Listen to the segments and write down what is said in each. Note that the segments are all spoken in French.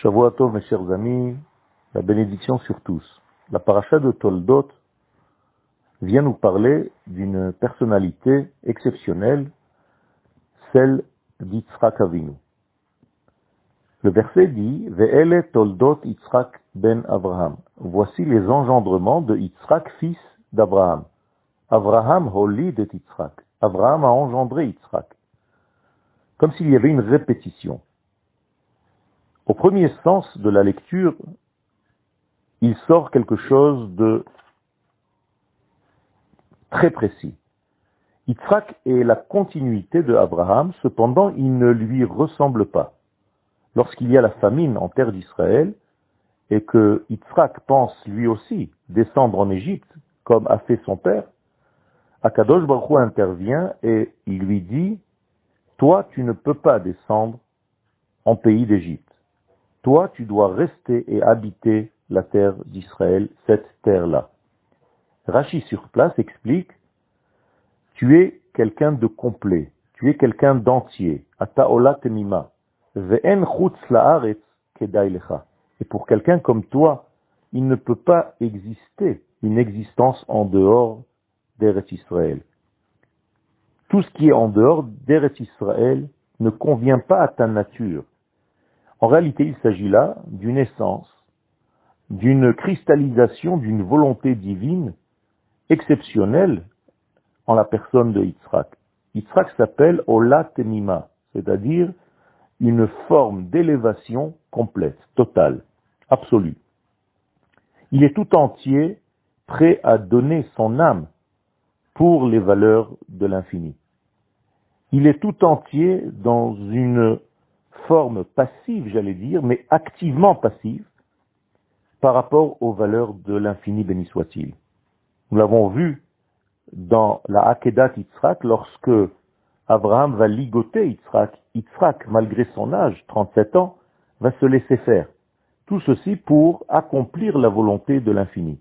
Shavuot mes chers amis, la bénédiction sur tous. La paracha de Toldot vient nous parler d'une personnalité exceptionnelle, celle d'Yitzhak Avinu. Le verset dit, Ve'ele Toldot Yitzhak ben Abraham. Voici les engendrements de Yitzhak, fils d'Abraham. Abraham holi de Yitzhak. Abraham a engendré Yitzhak. Comme s'il y avait une répétition. Au premier sens de la lecture, il sort quelque chose de très précis. Yitzhak est la continuité de Abraham, cependant il ne lui ressemble pas. Lorsqu'il y a la famine en terre d'Israël, et que Yitzhak pense lui aussi descendre en Égypte, comme a fait son père, Akadosh Baruch intervient et il lui dit, toi tu ne peux pas descendre en pays d'Égypte. Toi, tu dois rester et habiter la terre d'Israël, cette terre-là. Rachi sur place explique, tu es quelqu'un de complet, tu es quelqu'un d'entier, ataola temima, ve'en chutz la'aretz Et pour quelqu'un comme toi, il ne peut pas exister une existence en dehors d'Eretz Israël. Tout ce qui est en dehors d'Eretz Israël ne convient pas à ta nature. En réalité, il s'agit là d'une essence, d'une cristallisation d'une volonté divine exceptionnelle en la personne de Yitzhak. Yitzhak s'appelle Ola Temima, c'est-à-dire une forme d'élévation complète, totale, absolue. Il est tout entier prêt à donner son âme pour les valeurs de l'infini. Il est tout entier dans une forme passive, j'allais dire, mais activement passive par rapport aux valeurs de l'infini béni soit-il. Nous l'avons vu dans la Akedat Yitzhak lorsque Abraham va ligoter Yitzhak. Yitzhak, malgré son âge, 37 ans, va se laisser faire. Tout ceci pour accomplir la volonté de l'infini.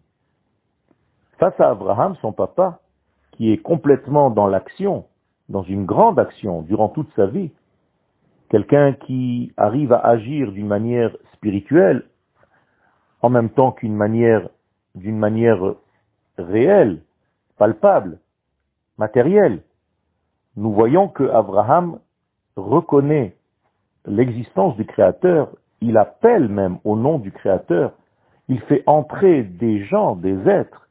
Face à Abraham, son papa, qui est complètement dans l'action, dans une grande action durant toute sa vie, quelqu'un qui arrive à agir d'une manière spirituelle en même temps qu'une manière, d'une manière réelle, palpable, matérielle, nous voyons que Abraham reconnaît l'existence du Créateur, il appelle même au nom du Créateur, il fait entrer des gens, des êtres,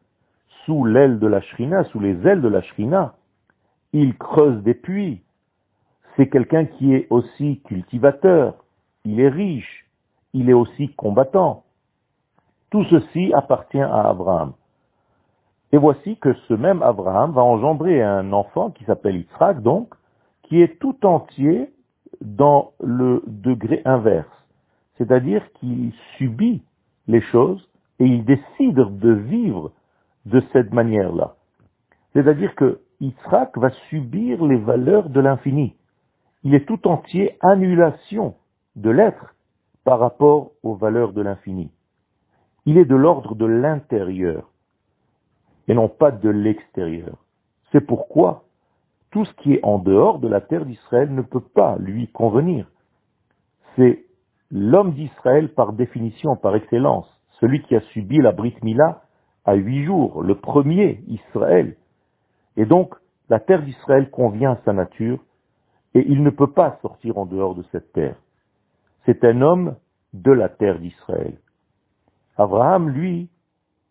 sous l'aile de la Shrina, sous les ailes de la Shrina, il creuse des puits, c'est quelqu'un qui est aussi cultivateur, il est riche, il est aussi combattant. Tout ceci appartient à Abraham. Et voici que ce même Abraham va engendrer un enfant qui s'appelle Yitzhak, donc, qui est tout entier dans le degré inverse. C'est-à-dire qu'il subit les choses et il décide de vivre de cette manière-là. C'est-à-dire que Yitzhak va subir les valeurs de l'infini il est tout entier annulation de l'être par rapport aux valeurs de l'infini. Il est de l'ordre de l'intérieur et non pas de l'extérieur. C'est pourquoi tout ce qui est en dehors de la terre d'Israël ne peut pas lui convenir. C'est l'homme d'Israël par définition, par excellence, celui qui a subi la Brit Mila à huit jours, le premier Israël. Et donc, la terre d'Israël convient à sa nature, et il ne peut pas sortir en dehors de cette terre. C'est un homme de la terre d'Israël. Abraham, lui,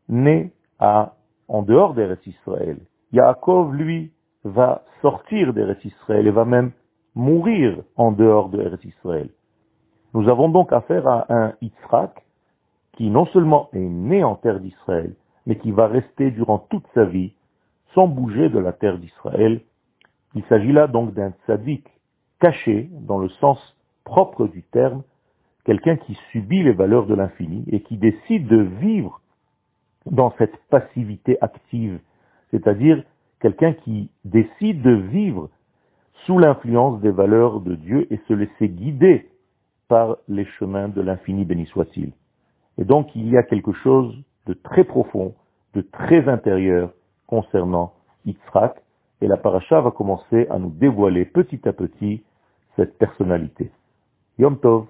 naît en dehors d'Eretz Israël. Yaakov, lui, va sortir d'Eretz Israël et va même mourir en dehors de Israël. Nous avons donc affaire à un Yitzhak qui non seulement est né en terre d'Israël, mais qui va rester durant toute sa vie sans bouger de la terre d'Israël. Il s'agit là donc d'un tzaddik caché dans le sens propre du terme, quelqu'un qui subit les valeurs de l'infini et qui décide de vivre dans cette passivité active, c'est-à-dire quelqu'un qui décide de vivre sous l'influence des valeurs de Dieu et se laisser guider par les chemins de l'infini béni soit-il. Et donc il y a quelque chose de très profond, de très intérieur concernant Yitzhak, et la paracha va commencer à nous dévoiler petit à petit cette personnalité. Yom Tov